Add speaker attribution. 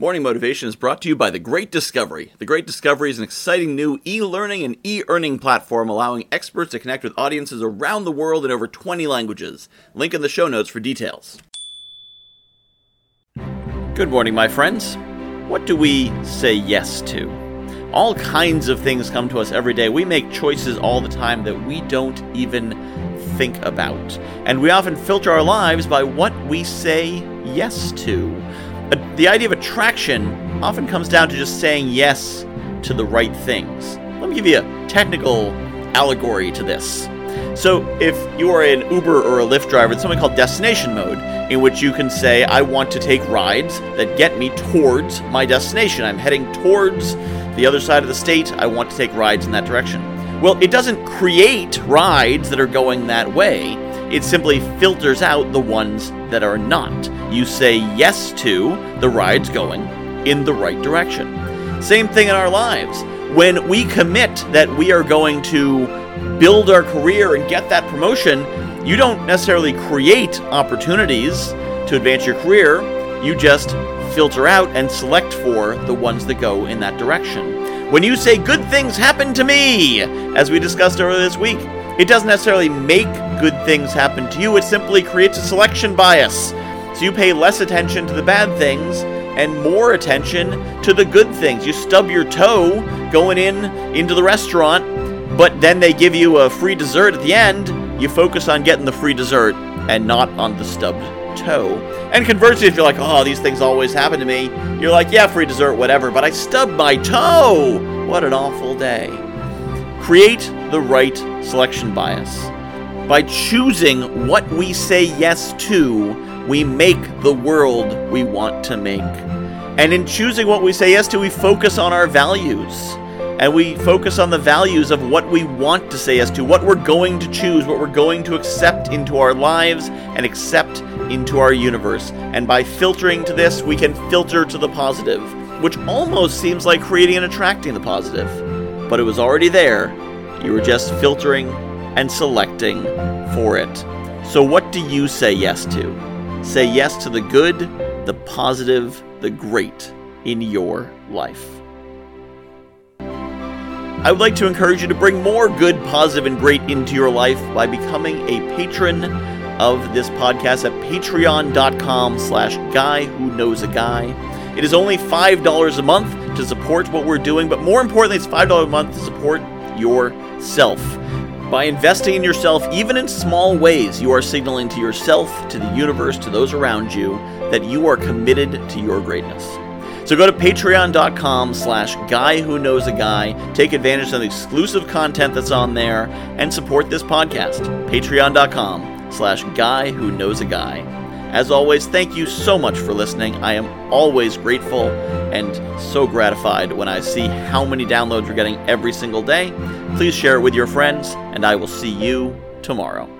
Speaker 1: Morning Motivation is brought to you by The Great Discovery. The Great Discovery is an exciting new e learning and e earning platform allowing experts to connect with audiences around the world in over 20 languages. Link in the show notes for details. Good morning, my friends. What do we say yes to? All kinds of things come to us every day. We make choices all the time that we don't even think about. And we often filter our lives by what we say yes to the idea of attraction often comes down to just saying yes to the right things. Let me give you a technical allegory to this. So, if you are an Uber or a Lyft driver, it's something called destination mode, in which you can say, I want to take rides that get me towards my destination. I'm heading towards the other side of the state. I want to take rides in that direction. Well, it doesn't create rides that are going that way it simply filters out the ones that are not. You say yes to the rides going in the right direction. Same thing in our lives. When we commit that we are going to build our career and get that promotion, you don't necessarily create opportunities to advance your career. You just filter out and select for the ones that go in that direction. When you say good things happen to me, as we discussed earlier this week, it doesn't necessarily make good things happen to you, it simply creates a selection bias. So you pay less attention to the bad things and more attention to the good things. You stub your toe going in into the restaurant, but then they give you a free dessert at the end. You focus on getting the free dessert and not on the stubbed toe. And conversely, if you're like, oh, these things always happen to me, you're like, yeah, free dessert, whatever, but I stubbed my toe. What an awful day. Create the right selection bias. By choosing what we say yes to, we make the world we want to make. And in choosing what we say yes to, we focus on our values. And we focus on the values of what we want to say yes to, what we're going to choose, what we're going to accept into our lives and accept into our universe. And by filtering to this, we can filter to the positive, which almost seems like creating and attracting the positive but it was already there. You were just filtering and selecting for it. So, what do you say yes to? Say yes to the good, the positive, the great in your life. I would like to encourage you to bring more good, positive, and great into your life by becoming a patron of this podcast at patreon.com slash guy who knows a guy. It is only $5 a month to support what we're doing, but more importantly, it's $5 a month to support yourself. By investing in yourself, even in small ways, you are signaling to yourself, to the universe, to those around you, that you are committed to your greatness. So go to patreon.com slash guy who knows a guy, take advantage of the exclusive content that's on there, and support this podcast. Patreon.com slash guy who knows a guy. As always, thank you so much for listening. I am always grateful and so gratified when I see how many downloads we're getting every single day. Please share it with your friends, and I will see you tomorrow.